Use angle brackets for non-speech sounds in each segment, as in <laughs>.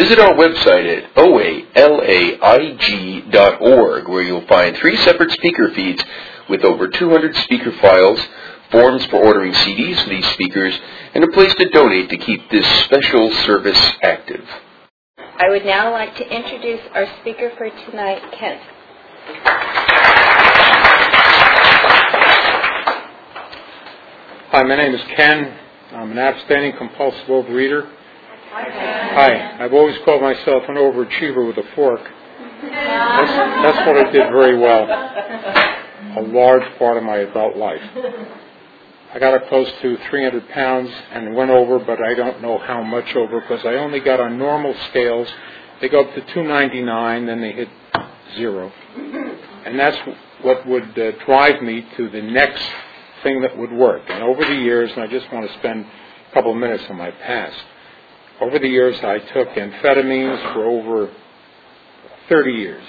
Visit our website at oalaig.org where you'll find three separate speaker feeds with over 200 speaker files, forms for ordering CDs for these speakers, and a place to donate to keep this special service active. I would now like to introduce our speaker for tonight, Kent. Hi, my name is Ken. I'm an abstaining compulsive overeater. Hi. I've always called myself an overachiever with a fork. That's, that's what I did very well a large part of my adult life. I got up close to 300 pounds and went over, but I don't know how much over because I only got on normal scales. They go up to 299, then they hit zero. And that's what would uh, drive me to the next thing that would work. And over the years, and I just want to spend a couple of minutes on my past. Over the years, I took amphetamines for over 30 years.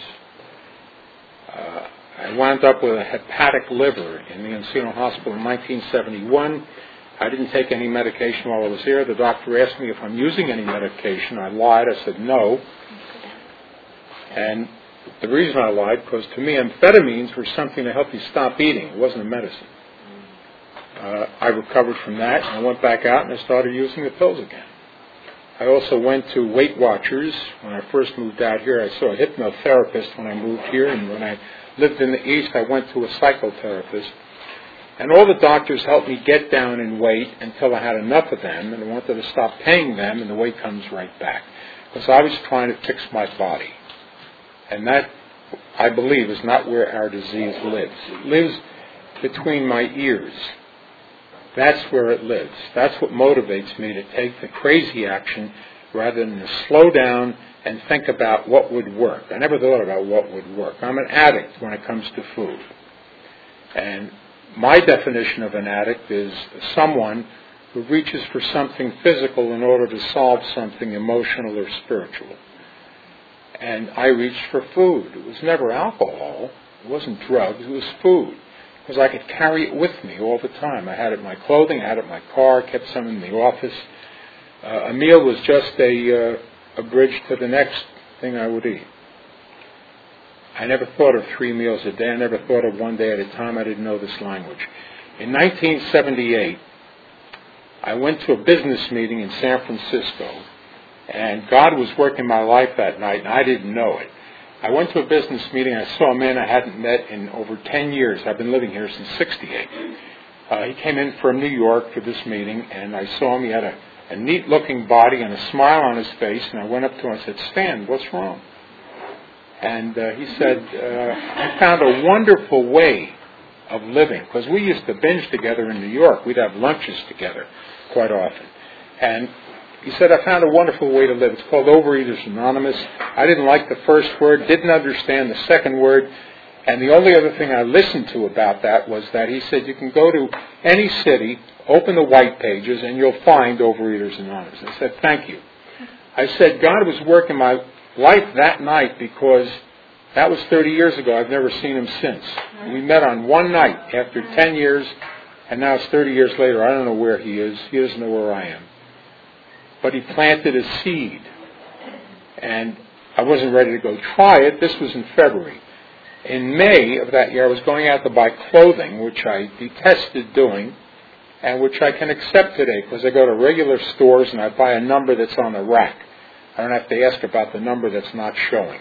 Uh, I wound up with a hepatic liver in the Encino Hospital in 1971. I didn't take any medication while I was there. The doctor asked me if I'm using any medication. I lied. I said no. And the reason I lied, because to me, amphetamines were something to help you stop eating. It wasn't a medicine. Uh, I recovered from that, and I went back out and I started using the pills again. I also went to Weight Watchers when I first moved out here. I saw a hypnotherapist when I moved here, and when I lived in the East, I went to a psychotherapist. And all the doctors helped me get down in weight until I had enough of them, and I wanted to stop paying them, and the weight comes right back. Because I was trying to fix my body. And that, I believe, is not where our disease lives. It lives between my ears. That's where it lives. That's what motivates me to take the crazy action rather than to slow down and think about what would work. I never thought about what would work. I'm an addict when it comes to food. And my definition of an addict is someone who reaches for something physical in order to solve something emotional or spiritual. And I reached for food. It was never alcohol. It wasn't drugs. It was food because I could carry it with me all the time. I had it in my clothing, I had it in my car, kept some in the office. Uh, a meal was just a, uh, a bridge to the next thing I would eat. I never thought of three meals a day. I never thought of one day at a time. I didn't know this language. In 1978, I went to a business meeting in San Francisco, and God was working my life that night, and I didn't know it. I went to a business meeting. I saw a man I hadn't met in over 10 years. I've been living here since 68. Uh, he came in from New York for this meeting, and I saw him. He had a, a neat looking body and a smile on his face, and I went up to him and said, Stan, what's wrong? And uh, he said, uh, I found a wonderful way of living, because we used to binge together in New York. We'd have lunches together quite often. And he said, I found a wonderful way to live. It's called Overeaters Anonymous. I didn't like the first word, didn't understand the second word, and the only other thing I listened to about that was that he said, you can go to any city, open the white pages, and you'll find Overeaters Anonymous. I said, thank you. I said, God was working my life that night because that was 30 years ago. I've never seen him since. We met on one night after 10 years, and now it's 30 years later. I don't know where he is. He doesn't know where I am but he planted a seed. And I wasn't ready to go try it. This was in February. In May of that year, I was going out to buy clothing, which I detested doing, and which I can accept today because I go to regular stores and I buy a number that's on the rack. I don't have to ask about the number that's not showing.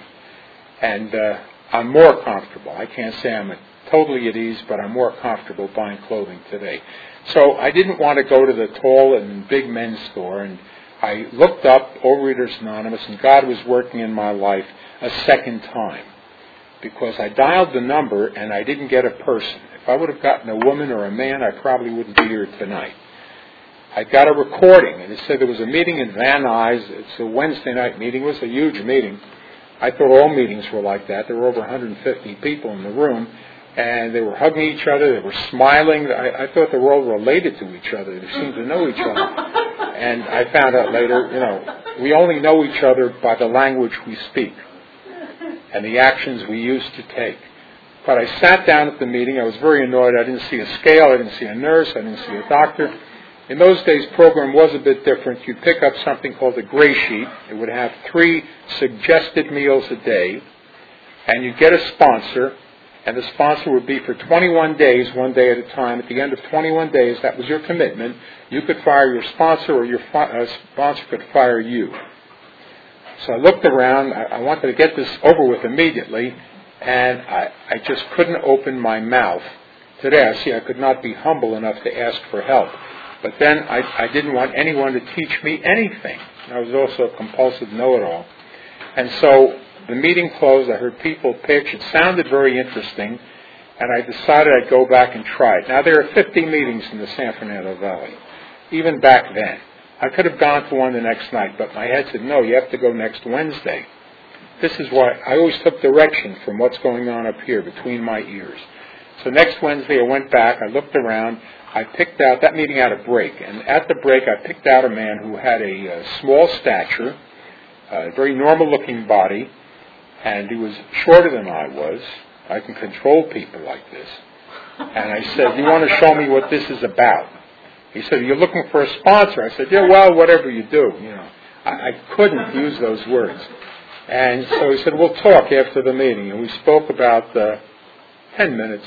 And uh, I'm more comfortable. I can't say I'm totally at ease, but I'm more comfortable buying clothing today. So I didn't want to go to the tall and big men's store and I looked up Overeaters Anonymous, and God was working in my life a second time because I dialed the number and I didn't get a person. If I would have gotten a woman or a man, I probably wouldn't be here tonight. I got a recording, and it said there was a meeting in Van Nuys. It's a Wednesday night meeting. It was a huge meeting. I thought all meetings were like that. There were over 150 people in the room, and they were hugging each other. They were smiling. I, I thought they were all related to each other. They seemed to know each other. <laughs> And I found out later, you know, we only know each other by the language we speak and the actions we used to take. But I sat down at the meeting. I was very annoyed. I didn't see a scale. I didn't see a nurse. I didn't see a doctor. In those days, program was a bit different. You'd pick up something called a gray sheet. It would have three suggested meals a day, and you'd get a sponsor, and the sponsor would be for 21 days, one day at a time. At the end of 21 days, that was your commitment. You could fire your sponsor, or your fi- uh, sponsor could fire you. So I looked around. I, I wanted to get this over with immediately, and I, I just couldn't open my mouth. Today, I see I could not be humble enough to ask for help. But then I, I didn't want anyone to teach me anything. I was also a compulsive know-it-all. And so the meeting closed. I heard people pitch. It sounded very interesting. And I decided I'd go back and try it. Now, there are 50 meetings in the San Fernando Valley, even back then. I could have gone to one the next night, but my head said, no, you have to go next Wednesday. This is why I always took direction from what's going on up here between my ears. So next Wednesday I went back, I looked around, I picked out, that meeting had a break, and at the break I picked out a man who had a, a small stature, a very normal looking body, and he was shorter than I was. I can control people like this. And I said, you want to show me what this is about? He said, you're looking for a sponsor. I said, yeah, well, whatever you do, you know. I, I couldn't use those words. And so he said, we'll talk after the meeting. And we spoke about uh, 10 minutes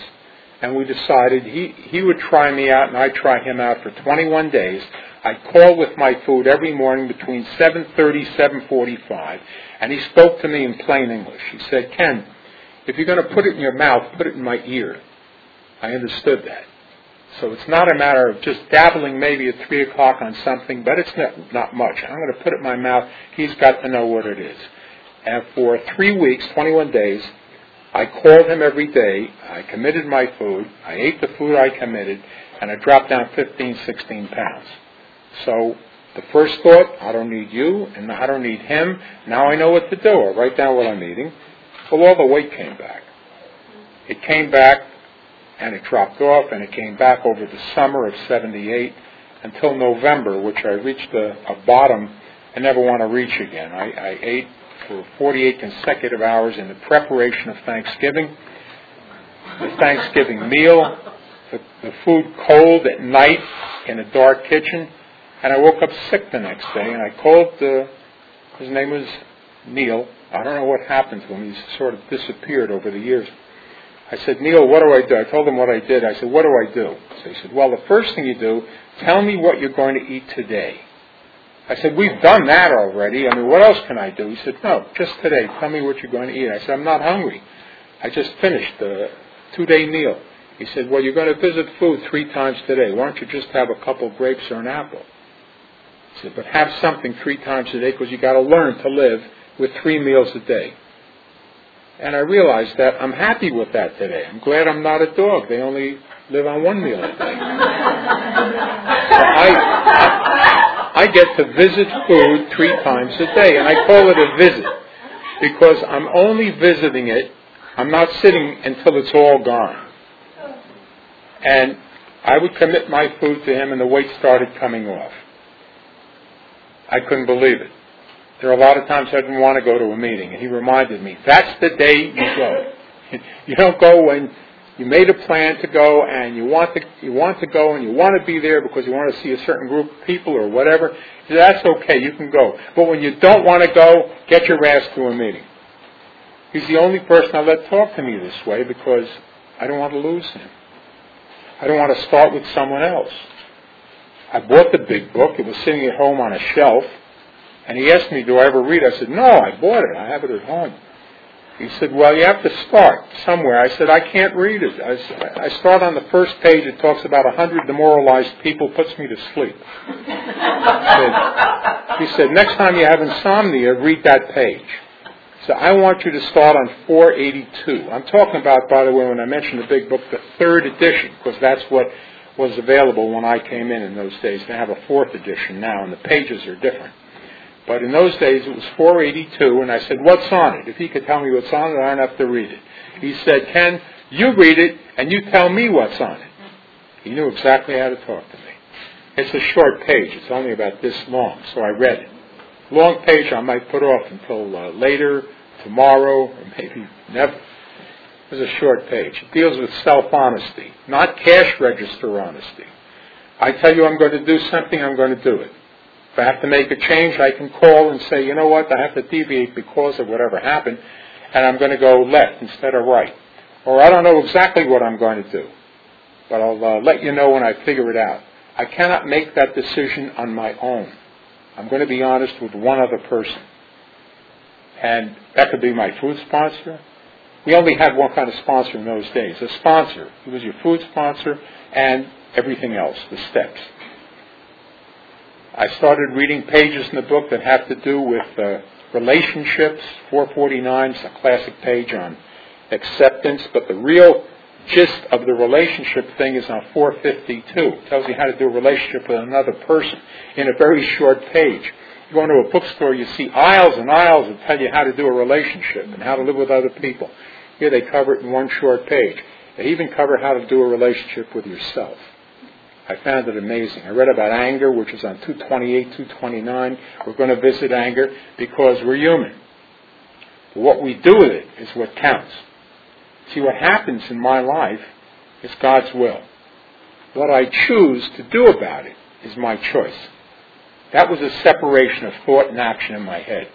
and we decided he, he would try me out and I'd try him out for 21 days. I'd call with my food every morning between 7.30, 7.45, and he spoke to me in plain English. He said, Ken, if you're going to put it in your mouth, put it in my ear. I understood that. So it's not a matter of just dabbling maybe at 3 o'clock on something, but it's not, not much. I'm going to put it in my mouth. He's got to know what it is. And for three weeks, 21 days, I called him every day. I committed my food. I ate the food I committed, and I dropped down 15, 16 pounds. So the first thought, I don't need you, and I don't need him. Now I know what to do. I write down what I'm eating. Well, all the weight came back. It came back, and it dropped off, and it came back over the summer of 78 until November, which I reached a, a bottom I never want to reach again. I, I ate for 48 consecutive hours in the preparation of Thanksgiving, the Thanksgiving meal, the, the food cold at night in a dark kitchen, and I woke up sick the next day. And I called. Uh, his name was Neil. I don't know what happened to him. He's sort of disappeared over the years. I said, Neil, what do I do? I told him what I did. I said, what do I do? So he said, well, the first thing you do, tell me what you're going to eat today. I said, we've done that already. I mean, what else can I do? He said, no, just today. Tell me what you're going to eat. I said, I'm not hungry. I just finished a two-day meal. He said, well, you're going to visit food three times today. Why don't you just have a couple grapes or an apple? Said, but have something three times a day because you got to learn to live with three meals a day. And I realized that I'm happy with that today. I'm glad I'm not a dog. They only live on one meal a day. so I, I get to visit food three times a day, and I call it a visit because I'm only visiting it. I'm not sitting until it's all gone. And I would commit my food to him, and the weight started coming off. I couldn't believe it. There are a lot of times I didn't want to go to a meeting, and he reminded me, that's the day you go. <laughs> you don't go when you made a plan to go and you want to you want to go and you want to be there because you want to see a certain group of people or whatever. That's okay, you can go. But when you don't want to go, get your ass to a meeting. He's the only person I let talk to me this way because I don't want to lose him. I don't want to start with someone else. I bought the big book. It was sitting at home on a shelf. And he asked me, do I ever read? I said, no, I bought it. I have it at home. He said, well, you have to start somewhere. I said, I can't read it. I, I start on the first page. It talks about a hundred demoralized people, puts me to sleep. He said, he said, next time you have insomnia, read that page. So I want you to start on 482. I'm talking about, by the way, when I mentioned the big book, the third edition, because that's what was available when I came in in those days. They have a fourth edition now, and the pages are different. But in those days it was 482, and I said, what's on it? If he could tell me what's on it, I don't have to read it. He said, Ken, you read it, and you tell me what's on it. He knew exactly how to talk to me. It's a short page. It's only about this long, so I read it. Long page I might put off until uh, later, tomorrow, or maybe never. It's a short page. It deals with self-honesty, not cash register honesty. I tell you I'm going to do something, I'm going to do it. If I have to make a change, I can call and say, you know what, I have to deviate because of whatever happened, and I'm going to go left instead of right. Or I don't know exactly what I'm going to do, but I'll uh, let you know when I figure it out. I cannot make that decision on my own. I'm going to be honest with one other person. And that could be my food sponsor. We only had one kind of sponsor in those days, a sponsor. He was your food sponsor and everything else, the steps. I started reading pages in the book that have to do with uh, relationships. 449 is a classic page on acceptance, but the real gist of the relationship thing is on 452. It tells you how to do a relationship with another person in a very short page. You go into a bookstore, you see aisles and aisles that tell you how to do a relationship and how to live with other people. Here they cover it in one short page. They even cover how to do a relationship with yourself. I found it amazing. I read about anger, which is on 228, 229. We're going to visit anger because we're human. What we do with it is what counts. See, what happens in my life is God's will. What I choose to do about it is my choice. That was a separation of thought and action in my head.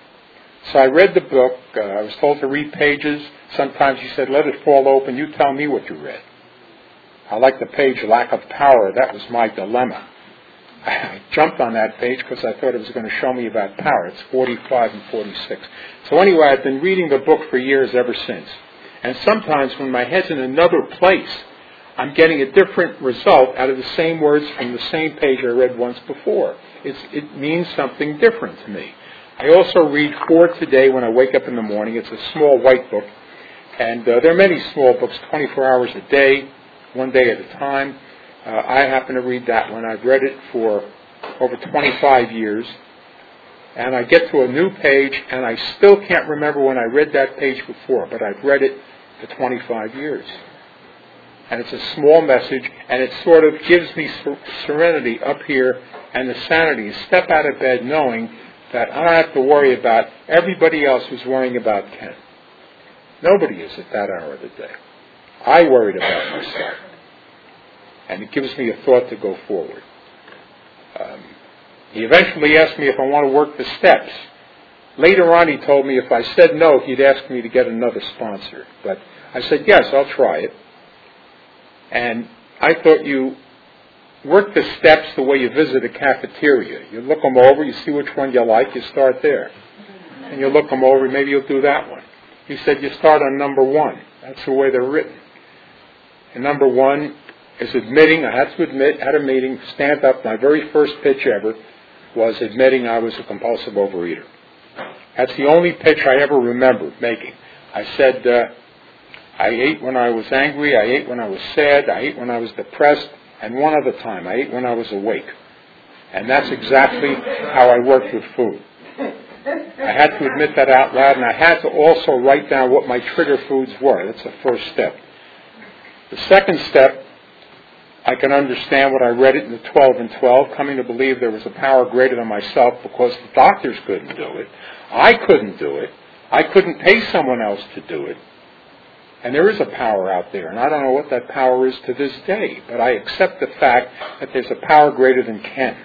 So I read the book. Uh, I was told to read pages. Sometimes he said, let it fall open. You tell me what you read. I like the page Lack of Power. That was my dilemma. <laughs> I jumped on that page because I thought it was going to show me about power. It's 45 and 46. So anyway, I've been reading the book for years ever since. And sometimes when my head's in another place, I'm getting a different result out of the same words from the same page I read once before. It's, it means something different to me. I also read For Today when I wake up in the morning. It's a small white book. And uh, there are many small books, 24 hours a day, one day at a time. Uh, I happen to read that one. I've read it for over 25 years. And I get to a new page, and I still can't remember when I read that page before, but I've read it for 25 years. And it's a small message, and it sort of gives me serenity up here and the sanity step out of bed knowing that I have to worry about everybody else who's worrying about Ken. Nobody is at that hour of the day. I worried about myself. And it gives me a thought to go forward. Um, he eventually asked me if I want to work the steps. Later on, he told me if I said no, he'd ask me to get another sponsor. But I said, yes, I'll try it. And I thought you work the steps the way you visit a cafeteria. You look them over, you see which one you like, you start there. And you look them over, maybe you'll do that one. He said you start on number one. That's the way they're written. And number one is admitting, I had to admit at a meeting, stand up, my very first pitch ever was admitting I was a compulsive overeater. That's the only pitch I ever remember making. I said, uh, I ate when I was angry, I ate when I was sad, I ate when I was depressed, and one other time, I ate when I was awake. And that's exactly how I worked with food. I had to admit that out loud, and I had to also write down what my trigger foods were. That's the first step. The second step, I can understand what I read it in the 12 and 12, coming to believe there was a power greater than myself because the doctors couldn't do it. I couldn't do it. I couldn't pay someone else to do it. And there is a power out there, and I don't know what that power is to this day, but I accept the fact that there's a power greater than Ken.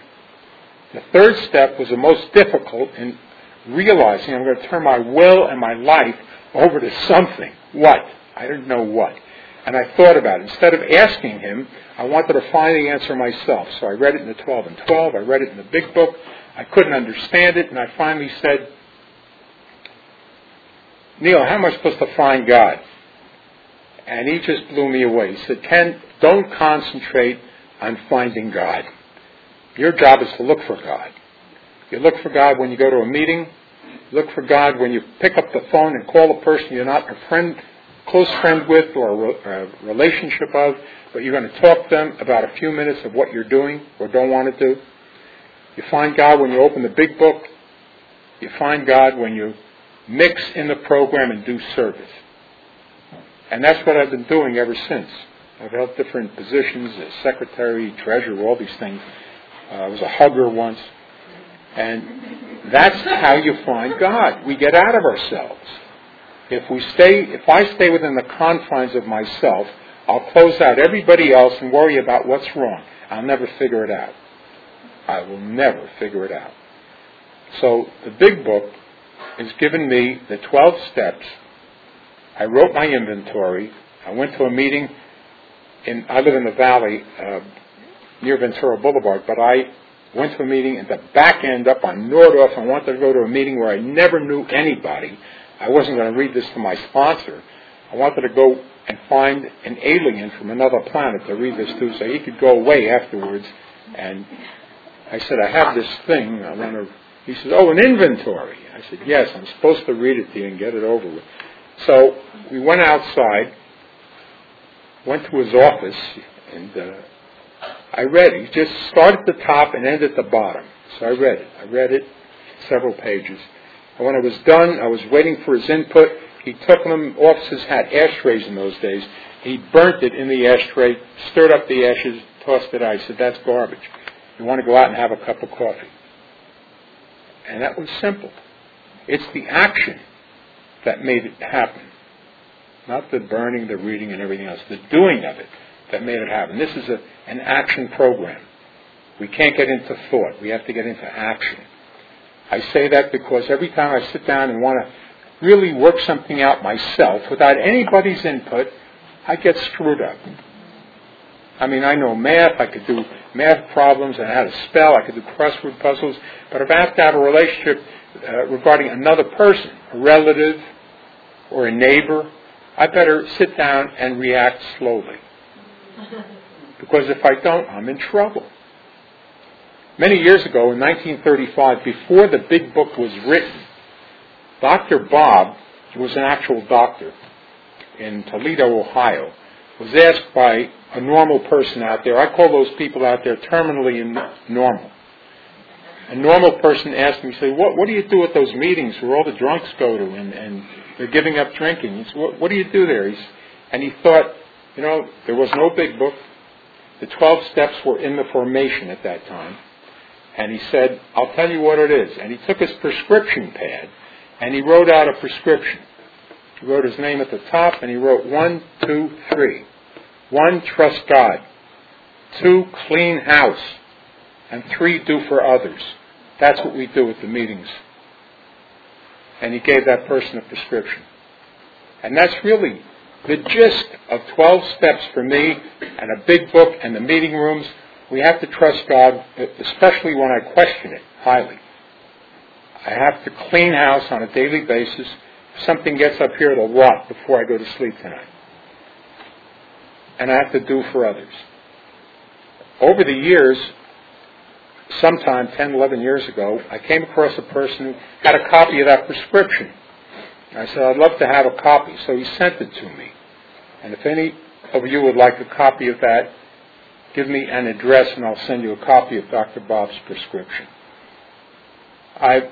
The third step was the most difficult in realizing I'm going to turn my will and my life over to something. What? I didn't know what. And I thought about it. Instead of asking him, I wanted to find the answer myself. So I read it in the 12 and 12. I read it in the big book. I couldn't understand it, and I finally said, Neil, how am I supposed to find God? And he just blew me away. He said, Ken, don't concentrate on finding God. Your job is to look for God. You look for God when you go to a meeting. Look for God when you pick up the phone and call a person you're not a friend, close friend with or a relationship of, but you're going to talk to them about a few minutes of what you're doing or don't want to do. You find God when you open the big book. You find God when you mix in the program and do service. And that's what I've been doing ever since. I've held different positions as secretary, treasurer, all these things. Uh, I was a hugger once. And that's how you find God. We get out of ourselves. If we stay, if I stay within the confines of myself, I'll close out everybody else and worry about what's wrong. I'll never figure it out. I will never figure it out. So the big book has given me the 12 steps. I wrote my inventory. I went to a meeting in, I live in the valley uh, near Ventura Boulevard, but I went to a meeting at the back end up on Nordhoff. I wanted to go to a meeting where I never knew anybody. I wasn't going to read this to my sponsor. I wanted to go and find an alien from another planet to read this to so he could go away afterwards. And I said, I have this thing. I want to. He said, Oh, an inventory. I said, Yes, I'm supposed to read it to you and get it over with. So we went outside, went to his office, and uh, I read it. He just started at the top and ended at the bottom. So I read it. I read it, several pages. And when I was done, I was waiting for his input. He took them, officers had ashtrays in those days. He burnt it in the ashtray, stirred up the ashes, tossed it out. I said, that's garbage. You want to go out and have a cup of coffee. And that was simple. It's the action that made it happen. Not the burning, the reading, and everything else. The doing of it that made it happen. This is a, an action program. We can't get into thought. We have to get into action. I say that because every time I sit down and want to really work something out myself without anybody's input, I get screwed up. I mean, I know math, I could do math problems, and how to spell, I could do crossword puzzles, but if I have to have a relationship uh, regarding another person, a relative, or a neighbor, I better sit down and react slowly. <laughs> Because if I don't, I'm in trouble. Many years ago, in 1935, before the big book was written, Dr. Bob, who was an actual doctor in Toledo, Ohio, was asked by a normal person out there, I call those people out there terminally normal. A normal person asked me, say, what, what do you do at those meetings where all the drunks go to and, and they're giving up drinking? Said, what, what do you do there? He's, and he thought, you know, there was no big book. The 12 steps were in the formation at that time. And he said, I'll tell you what it is. And he took his prescription pad and he wrote out a prescription. He wrote his name at the top and he wrote one, two, three. One, trust God. Two, clean house. And three, do for others. That's what we do at the meetings. And he gave that person a prescription. And that's really the gist of 12 steps for me and a big book and the meeting rooms. We have to trust God, especially when I question it highly. I have to clean house on a daily basis. If something gets up here, it'll rot before I go to sleep tonight. And I have to do for others. Over the years, sometime 10, 11 years ago, I came across a person who had a copy of that prescription. I said, I'd love to have a copy. So he sent it to me. And if any of you would like a copy of that, give me an address and I'll send you a copy of Dr. Bob's prescription. I've,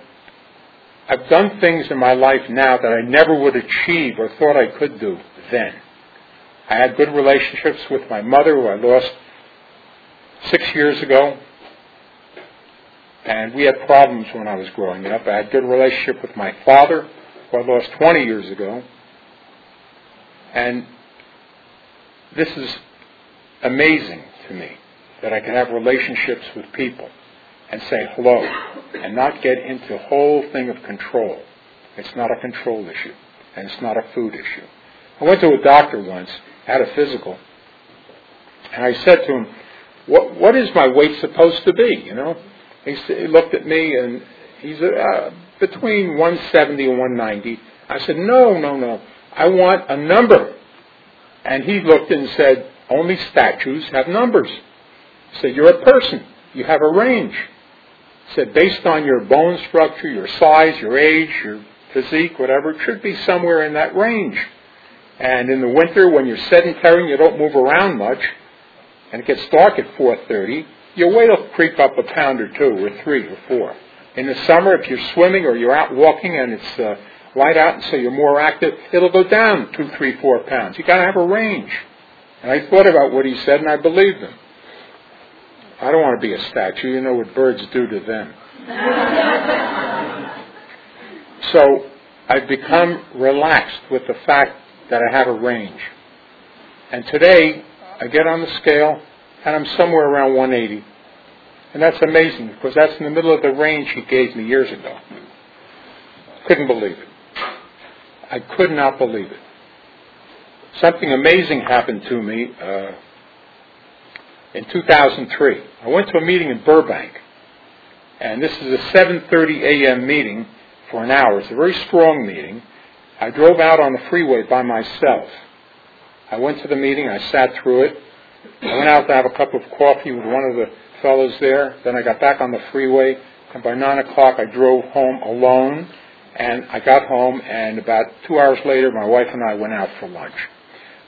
I've done things in my life now that I never would achieve or thought I could do then. I had good relationships with my mother, who I lost six years ago. And we had problems when I was growing up. I had good relationship with my father, who I lost 20 years ago. And this is amazing to me that I can have relationships with people and say hello and not get into a whole thing of control. It's not a control issue and it's not a food issue. I went to a doctor once, had a physical, and I said to him, what, what is my weight supposed to be, you know? He, he looked at me and he's uh, between 170 and 190. I said, no, no, no. I want a number. And he looked and said, only statues have numbers. He said, you're a person. You have a range. He said, based on your bone structure, your size, your age, your physique, whatever, it should be somewhere in that range. And in the winter, when you're sedentary and you don't move around much, and it gets dark at 4.30, your weight will creep up a pound or two, or three, or four. In the summer, if you're swimming or you're out walking and it's uh, light out, and so you're more active, it'll go down two, three, four pounds. You got to have a range. And I thought about what he said, and I believed him. I don't want to be a statue. You know what birds do to them. <laughs> so I've become relaxed with the fact that I have a range. And today, I get on the scale, and I'm somewhere around 180. And that's amazing, because that's in the middle of the range he gave me years ago. Couldn't believe it. I could not believe it. Something amazing happened to me uh, in 2003. I went to a meeting in Burbank, and this is a 7:30 a.m. meeting for an hour. It's a very strong meeting. I drove out on the freeway by myself. I went to the meeting. I sat through it. I went out to have a cup of coffee with one of the fellows there. Then I got back on the freeway, and by nine o'clock I drove home alone. And I got home, and about two hours later, my wife and I went out for lunch.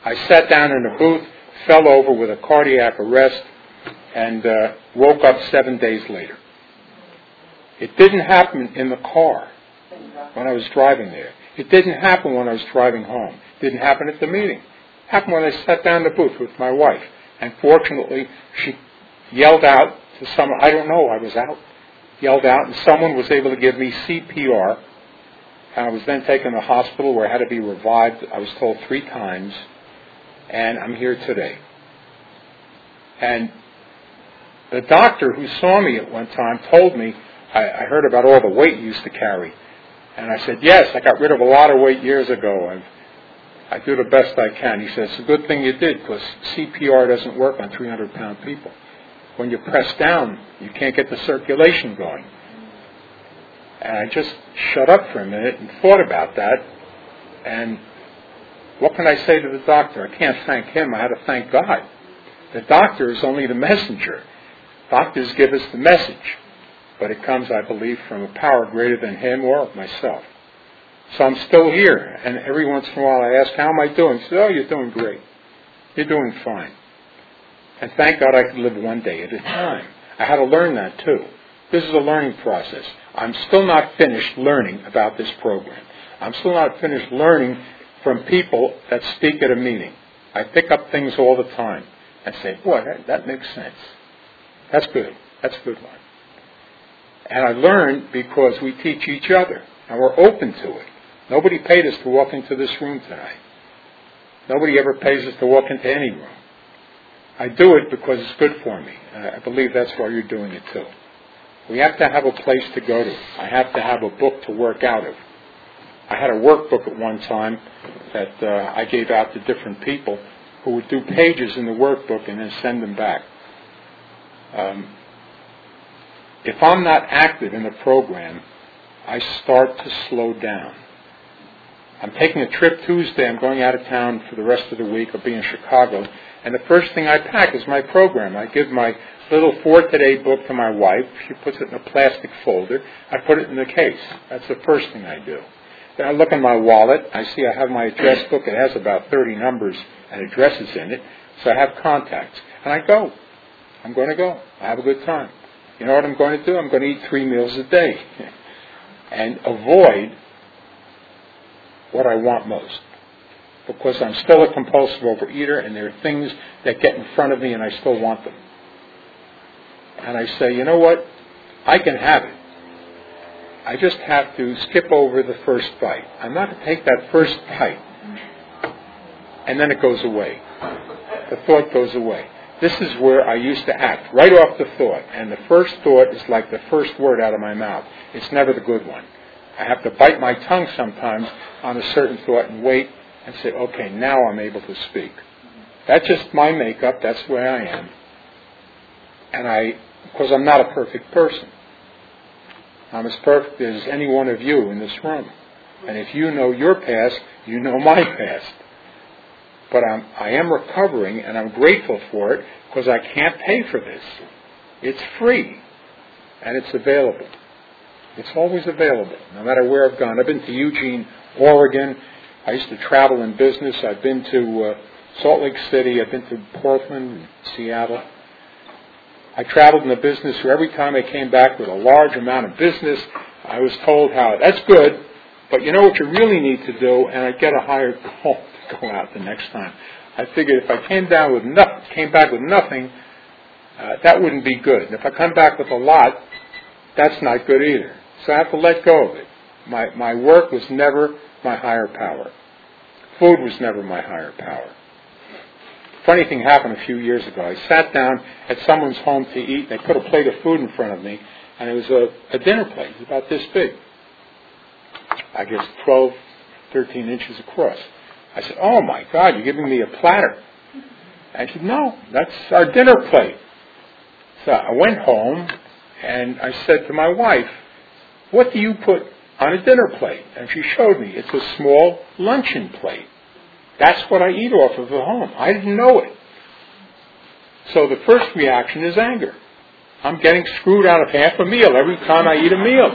I sat down in a booth, fell over with a cardiac arrest, and uh, woke up seven days later. It didn't happen in the car when I was driving there. It didn't happen when I was driving home. It didn't happen at the meeting. It happened when I sat down in the booth with my wife. And fortunately, she yelled out to someone, I don't know, I was out, yelled out, and someone was able to give me CPR. And I was then taken to the hospital where I had to be revived, I was told three times, and I'm here today. And the doctor who saw me at one time told me, I, I heard about all the weight you used to carry. And I said, yes, I got rid of a lot of weight years ago. I've, I do the best I can. He said, it's a good thing you did because CPR doesn't work on 300 pound people. When you press down, you can't get the circulation going. And I just shut up for a minute and thought about that. And what can I say to the doctor? I can't thank him. I had to thank God. The doctor is only the messenger. Doctors give us the message but it comes, I believe, from a power greater than him or myself. So I'm still here, and every once in a while I ask, how am I doing? She says, oh, you're doing great. You're doing fine. And thank God I could live one day at a time. I had to learn that too. This is a learning process. I'm still not finished learning about this program. I'm still not finished learning from people that speak at a meeting. I pick up things all the time and say, boy, that, that makes sense. That's good. That's a good one. And I learn because we teach each other and we're open to it. Nobody paid us to walk into this room tonight. Nobody ever pays us to walk into any room. I do it because it's good for me. I believe that's why you're doing it too. We have to have a place to go to. I have to have a book to work out of. I had a workbook at one time that uh, I gave out to different people who would do pages in the workbook and then send them back. Um, if I'm not active in the program, I start to slow down. I'm taking a trip Tuesday. I'm going out of town for the rest of the week. I'll be in Chicago. And the first thing I pack is my program. I give my little For Today book to my wife. She puts it in a plastic folder. I put it in the case. That's the first thing I do. Then I look in my wallet. I see I have my address book. It has about 30 numbers and addresses in it. So I have contacts. And I go. I'm going to go. I have a good time. You know what I'm going to do? I'm going to eat three meals a day <laughs> and avoid what I want most. Because I'm still a compulsive overeater and there are things that get in front of me and I still want them. And I say, you know what? I can have it. I just have to skip over the first bite. I'm not to take that first bite and then it goes away. The thought goes away. This is where I used to act, right off the thought. And the first thought is like the first word out of my mouth. It's never the good one. I have to bite my tongue sometimes on a certain thought and wait and say, okay, now I'm able to speak. That's just my makeup. That's where I am. And I, because I'm not a perfect person. I'm as perfect as any one of you in this room. And if you know your past, you know my past but I'm, I am recovering and I'm grateful for it because I can't pay for this. It's free and it's available. It's always available, no matter where I've gone. I've been to Eugene, Oregon. I used to travel in business. I've been to uh, Salt Lake City. I've been to Portland, Seattle. I traveled in the business where every time I came back with a large amount of business, I was told how that's good, but you know what you really need to do, and I'd get a higher <laughs> call to go out the next time. I figured if I came down with nothing, came back with nothing, uh, that wouldn't be good. And if I come back with a lot, that's not good either. So I have to let go of it. My my work was never my higher power. Food was never my higher power. funny thing happened a few years ago. I sat down at someone's home to eat. and They put a plate of food in front of me, and it was a, a dinner plate. About this big. I guess 12, 13 inches across. I said, "Oh my God, you're giving me a platter." I said, "No, that's our dinner plate." So I went home, and I said to my wife, "What do you put on a dinner plate?" And she showed me. It's a small luncheon plate. That's what I eat off of at home. I didn't know it. So the first reaction is anger. I'm getting screwed out of half a meal every time I eat a meal.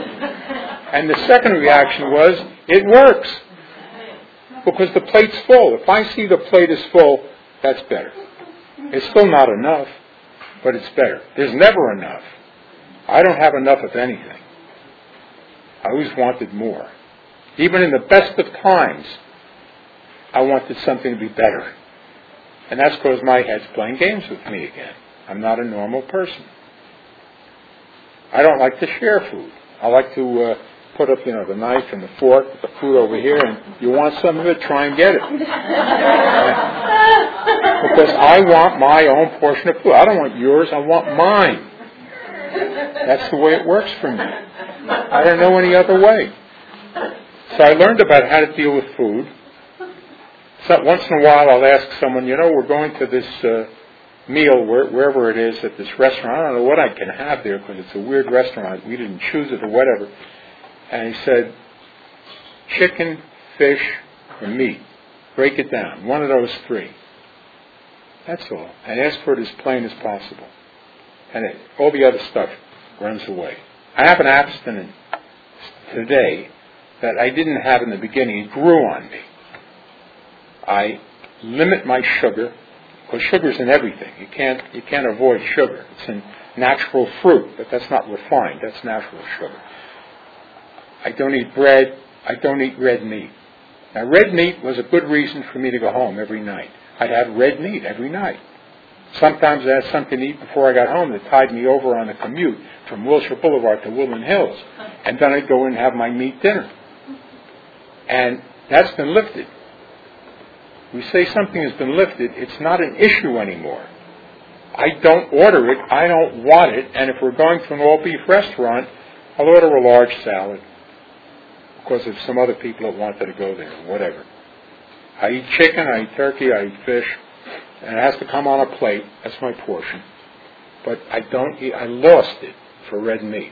And the second reaction was, it works. Because the plate's full. If I see the plate is full, that's better. It's still not enough, but it's better. There's never enough. I don't have enough of anything. I always wanted more. Even in the best of times, I wanted something to be better. And that's because my head's playing games with me again. I'm not a normal person. I don't like to share food. I like to uh, put up, you know, the knife and the fork, with the food over here, and you want some of it, try and get it. because I want my own portion of food. I don't want yours, I want mine. That's the way it works for me. I don't know any other way. So I learned about how to deal with food so once in a while, I'll ask someone, you know, we're going to this uh, meal where, wherever it is at this restaurant. I don't know what I can have there because it's a weird restaurant. We didn't choose it or whatever. And he said, chicken, fish, or meat. Break it down. One of those three. That's all. And ask for it as plain as possible. And it, all the other stuff runs away. I have an abstinence today that I didn't have in the beginning. It grew on me. I limit my sugar because sugar's in everything. You can't you can't avoid sugar. It's in natural fruit, but that's not refined. That's natural sugar. I don't eat bread. I don't eat red meat. Now, red meat was a good reason for me to go home every night. I'd have red meat every night. Sometimes I had something to eat before I got home that tide me over on the commute from Wilshire Boulevard to Woodland Hills. And then I'd go in and have my meat dinner. And that's been lifted we say something has been lifted, it's not an issue anymore. I don't order it, I don't want it, and if we're going to an all beef restaurant, I'll order a large salad because of some other people that wanted to go there, whatever. I eat chicken, I eat turkey, I eat fish, and it has to come on a plate. That's my portion. But I don't eat, I lost it for red meat.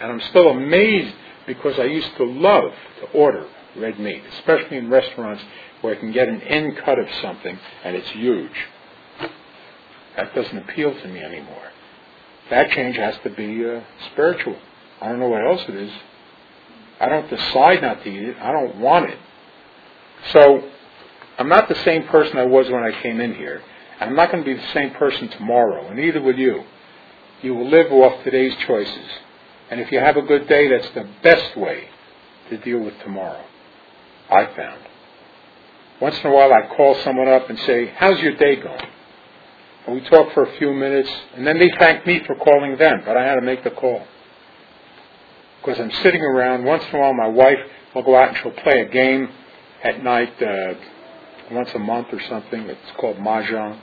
And I'm still amazed because I used to love to order red meat, especially in restaurants where I can get an end cut of something and it's huge. That doesn't appeal to me anymore. That change has to be uh, spiritual. I don't know what else it is. I don't decide not to eat it. I don't want it. So I'm not the same person I was when I came in here. I'm not going to be the same person tomorrow, and neither will you. You will live off today's choices. And if you have a good day, that's the best way to deal with tomorrow. I found. Once in a while, I call someone up and say, How's your day going? And we talk for a few minutes, and then they thank me for calling them, but I had to make the call. Because I'm sitting around, once in a while, my wife will go out and she'll play a game at night uh, once a month or something. It's called Mahjong.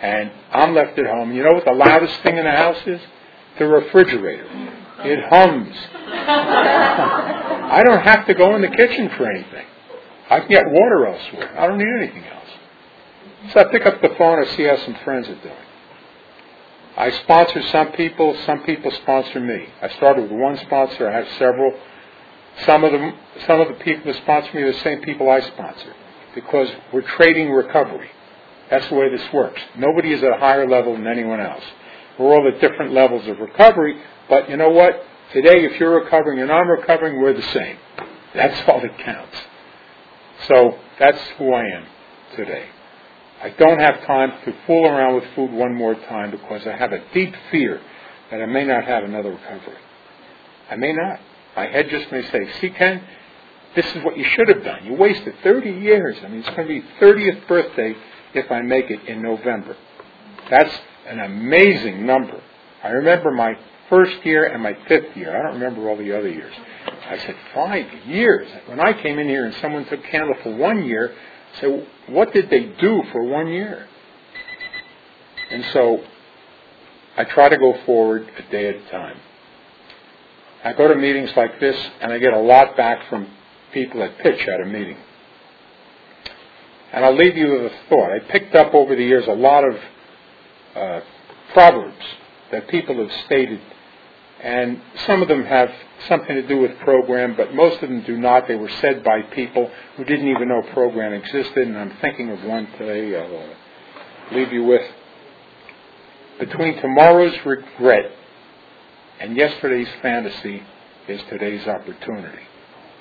And I'm left at home. You know what the loudest thing in the house is? The refrigerator. It hums. <laughs> I don't have to go in the kitchen for anything. I can get water elsewhere. I don't need anything else. So I pick up the phone and see how some friends are doing. I sponsor some people, some people sponsor me. I started with one sponsor, I have several. Some of them some of the people that sponsor me are the same people I sponsor. Because we're trading recovery. That's the way this works. Nobody is at a higher level than anyone else. We're all at different levels of recovery, but you know what? Today, if you're recovering and I'm recovering, we're the same. That's <laughs> all that counts. So that's who I am today. I don't have time to fool around with food one more time because I have a deep fear that I may not have another recovery. I may not. My head just may say, see, Ken, this is what you should have done. You wasted 30 years. I mean, it's going to be 30th birthday if I make it in November. That's an amazing number. I remember my first year and my fifth year. I don't remember all the other years. I said, five years. When I came in here and someone took candle for one year, I said, what did they do for one year? And so I try to go forward a day at a time. I go to meetings like this and I get a lot back from people at pitch at a meeting. And I'll leave you with a thought. I picked up over the years a lot of uh, proverbs that people have stated, and some of them have something to do with program, but most of them do not. They were said by people who didn't even know program existed, and I'm thinking of one today I'll uh, leave you with. Between tomorrow's regret and yesterday's fantasy is today's opportunity.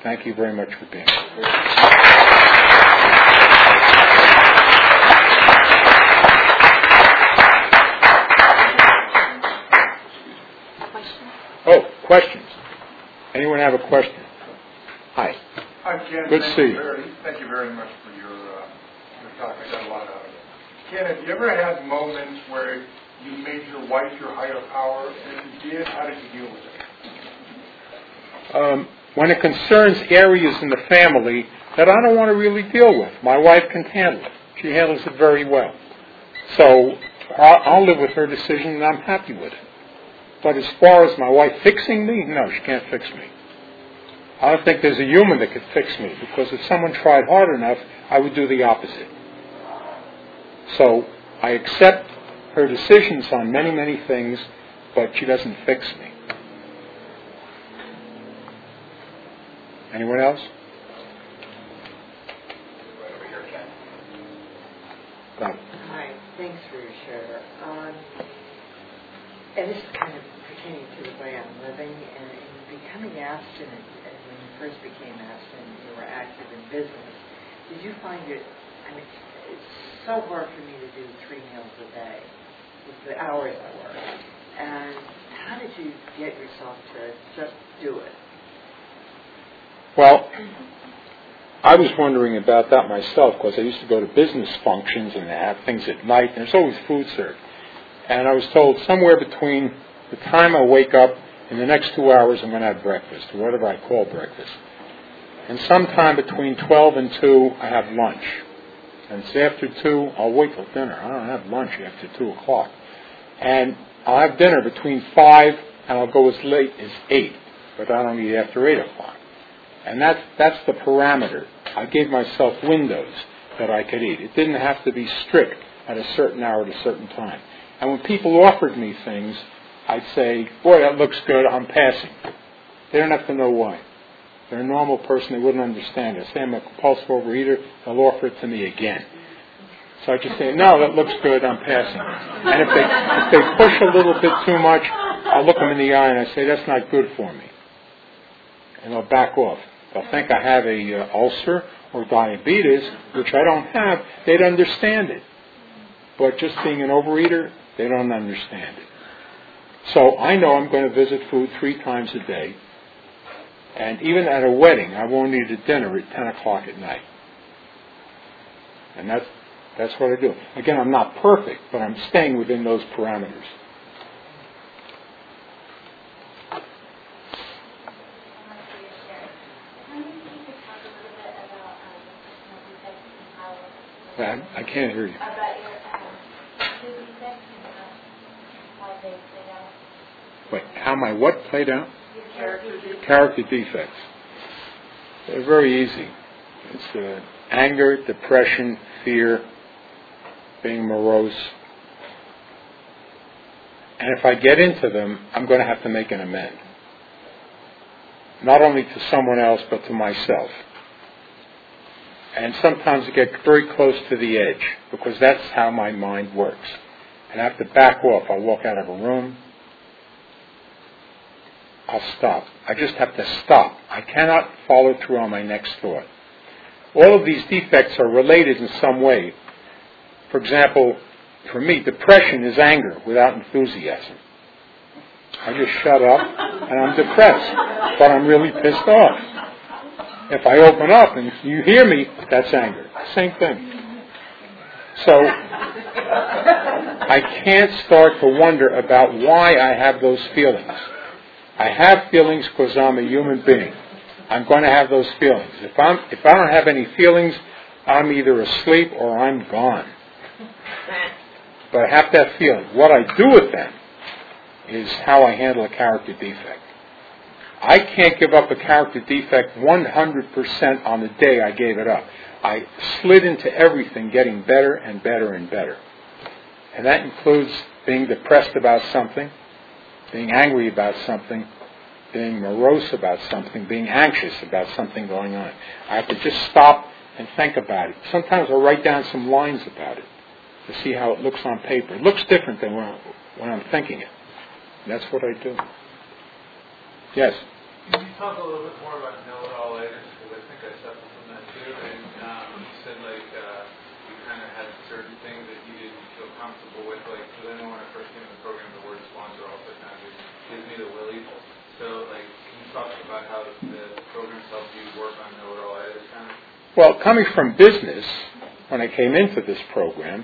Thank you very much for being here. Oh, questions? Anyone have a question? Hi. Hi, Ken. Good to see you you. very- Thank you very much for your, uh, your talk. I got a lot out of it. Ken, have you ever had moments where you made your wife your higher power? And if you did, how did you deal with it? Um, when it concerns areas in the family that I don't want to really deal with, my wife can handle it. She handles it very well. So I'll, live with her decision and I'm happy with it. But as far as my wife fixing me, no, she can't fix me. I don't think there's a human that could fix me because if someone tried hard enough, I would do the opposite. So I accept her decisions on many, many things, but she doesn't fix me. Anyone else? Right over here, Ken. Got. Hi, thanks for your share. Um, and this is kind of pertaining to the way I'm living, and in becoming abstinent, and when you first became abstinent, you were active in business. Did you find it, I mean, it's so hard for me to do three meals a day with the hours I work. And how did you get yourself to just do it? Well, I was wondering about that myself because I used to go to business functions and they have things at night, and there's always food served. And I was told somewhere between the time I wake up and the next two hours I'm going to have breakfast, or whatever I call breakfast. And sometime between 12 and 2, I have lunch. And it's after 2, I'll wait till dinner. I don't have lunch after 2 o'clock. And I'll have dinner between 5 and I'll go as late as 8, but I don't eat after 8 o'clock. And that's, that's the parameter. I gave myself windows that I could eat. It didn't have to be strict at a certain hour at a certain time. And when people offered me things, I'd say, boy, that looks good, I'm passing. They don't have to know why. They're a normal person, they wouldn't understand it. Say I'm a compulsive overeater, they'll offer it to me again. So I just say, no, that looks good, I'm passing. And if they, if they push a little bit too much, I'll look them in the eye and I say, that's not good for me. And they'll back off. They'll think I have a uh, ulcer or diabetes, which I don't have. They'd understand it. But just being an overeater, they don't understand it. So I know I'm going to visit food three times a day. And even at a wedding, I won't eat a dinner at 10 o'clock at night. And that's, that's what I do. Again, I'm not perfect, but I'm staying within those parameters. I, I can't hear you. Wait, how my what played out? Character defects. They're very easy. It's uh, anger, depression, fear, being morose. And if I get into them, I'm going to have to make an amend. Not only to someone else, but to myself. And sometimes I get very close to the edge because that's how my mind works. And I have to back off. I'll walk out of a room. I'll stop. I just have to stop. I cannot follow through on my next thought. All of these defects are related in some way. For example, for me, depression is anger without enthusiasm. I just shut up and I'm depressed, but I'm really pissed off. If I open up and you hear me, that's anger. Same thing. So I can't start to wonder about why I have those feelings. I have feelings because I'm a human being. I'm going to have those feelings. If I'm if I don't have any feelings, I'm either asleep or I'm gone. but I have that feeling. What I do with them is how I handle a character defect. I can't give up a character defect 100% on the day I gave it up. I slid into everything getting better and better and better. And that includes being depressed about something, being angry about something, being morose about something, being anxious about something going on. I have to just stop and think about it. Sometimes I'll write down some lines about it to see how it looks on paper. It looks different than when, I'm thinking it. That's what I do. Yes? Can you talk a little bit more about know-it-all-itis? Because I think I suffer from that too. And um, you said like uh, you kind of had certain things that you didn't feel comfortable with. Like, because I know when I first came to the program, the word sponsor also kind of gives me the willies. So, like, can you talk about how the, the programs you work on know-it-all-itis kind of? Well, coming from business, when I came into this program,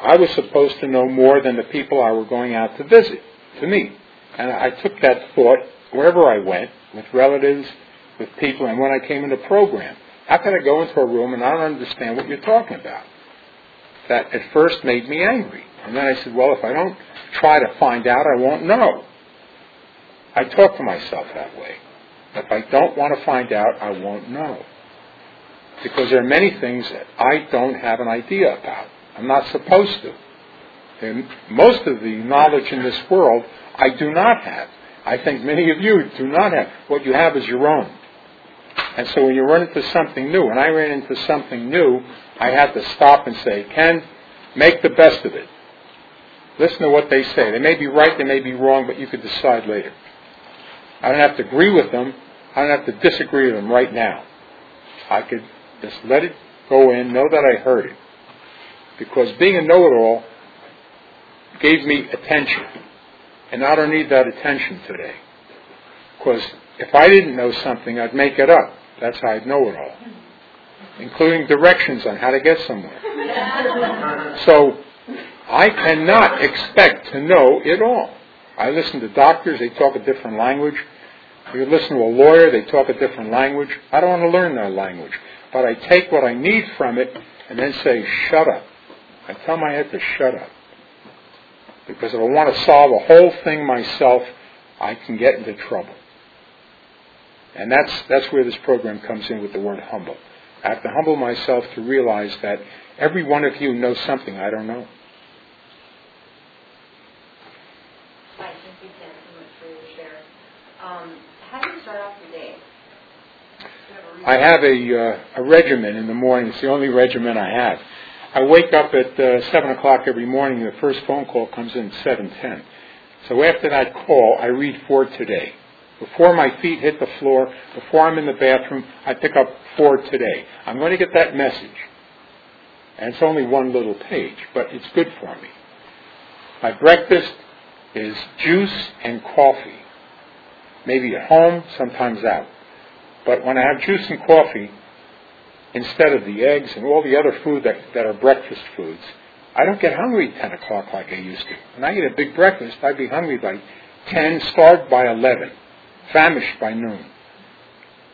I was supposed to know more than the people I were going out to visit, to meet. And I took that thought wherever I went, with relatives, with people, and when I came into the program. How can I go into a room and I don't understand what you're talking about? That at first made me angry. And then I said, well, if I don't try to find out, I won't know. I talk to myself that way. If I don't want to find out, I won't know. Because there are many things that I don't have an idea about. I'm not supposed to. And most of the knowledge in this world I do not have. I think many of you do not have. What you have is your own. And so when you run into something new, when I ran into something new, I had to stop and say, Ken, make the best of it. Listen to what they say. They may be right, they may be wrong, but you could decide later. I don't have to agree with them. I don't have to disagree with them right now. I could just let it go in, know that I heard it. Because being a know-it-all gave me attention. And I don't need that attention today. Because if I didn't know something, I'd make it up. That's how I'd know it all. Including directions on how to get somewhere. <laughs> so I cannot expect to know it all. I listen to doctors, they talk a different language. You listen to a lawyer, they talk a different language. I don't want to learn that language. But I take what I need from it and then say, shut up. I tell my head to shut up. Because if I want to solve a whole thing myself, I can get into trouble. And that's, that's where this program comes in with the word humble. I have to humble myself to realize that every one of you knows something I don't know. Hi, thank you, so much for your share. Um, how do you start off your day? I have a, uh, a regimen in the morning. It's the only regimen I have. I wake up at uh, 7 o'clock every morning. And the first phone call comes in at 7.10. So after that call, I read for today. Before my feet hit the floor, before I'm in the bathroom, I pick up for today. I'm going to get that message. And it's only one little page, but it's good for me. My breakfast is juice and coffee. Maybe at home, sometimes out. But when I have juice and coffee, instead of the eggs and all the other food that, that are breakfast foods, I don't get hungry at 10 o'clock like I used to. When I eat a big breakfast, I'd be hungry by 10, starved by 11, famished by noon.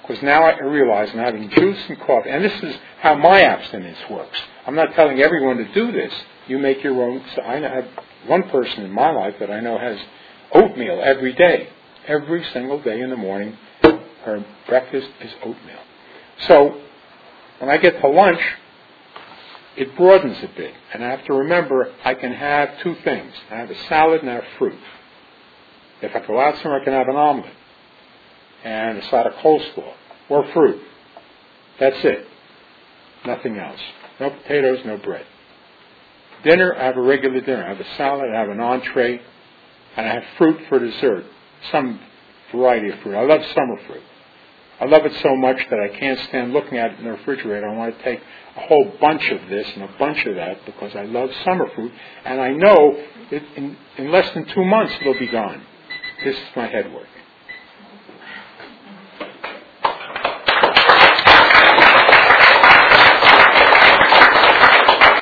Because now I realize I'm having juice and coffee. And this is how my abstinence works. I'm not telling everyone to do this. You make your own. So I have one person in my life that I know has oatmeal every day. Every single day in the morning, her breakfast is oatmeal. So when I get to lunch, it broadens a bit. And I have to remember I can have two things. I have a salad and I have fruit. If I go out somewhere, I can have an omelet and a side of coleslaw or fruit. That's it. Nothing else. No potatoes, no bread. Dinner, I have a regular dinner. I have a salad, I have an entree, and I have fruit for dessert. Some variety of fruit. I love summer fruit. I love it so much that I can't stand looking at it in the refrigerator. I want to take a whole bunch of this and a bunch of that because I love summer fruit, and I know it, in, in less than two months it'll be gone. This is my head working.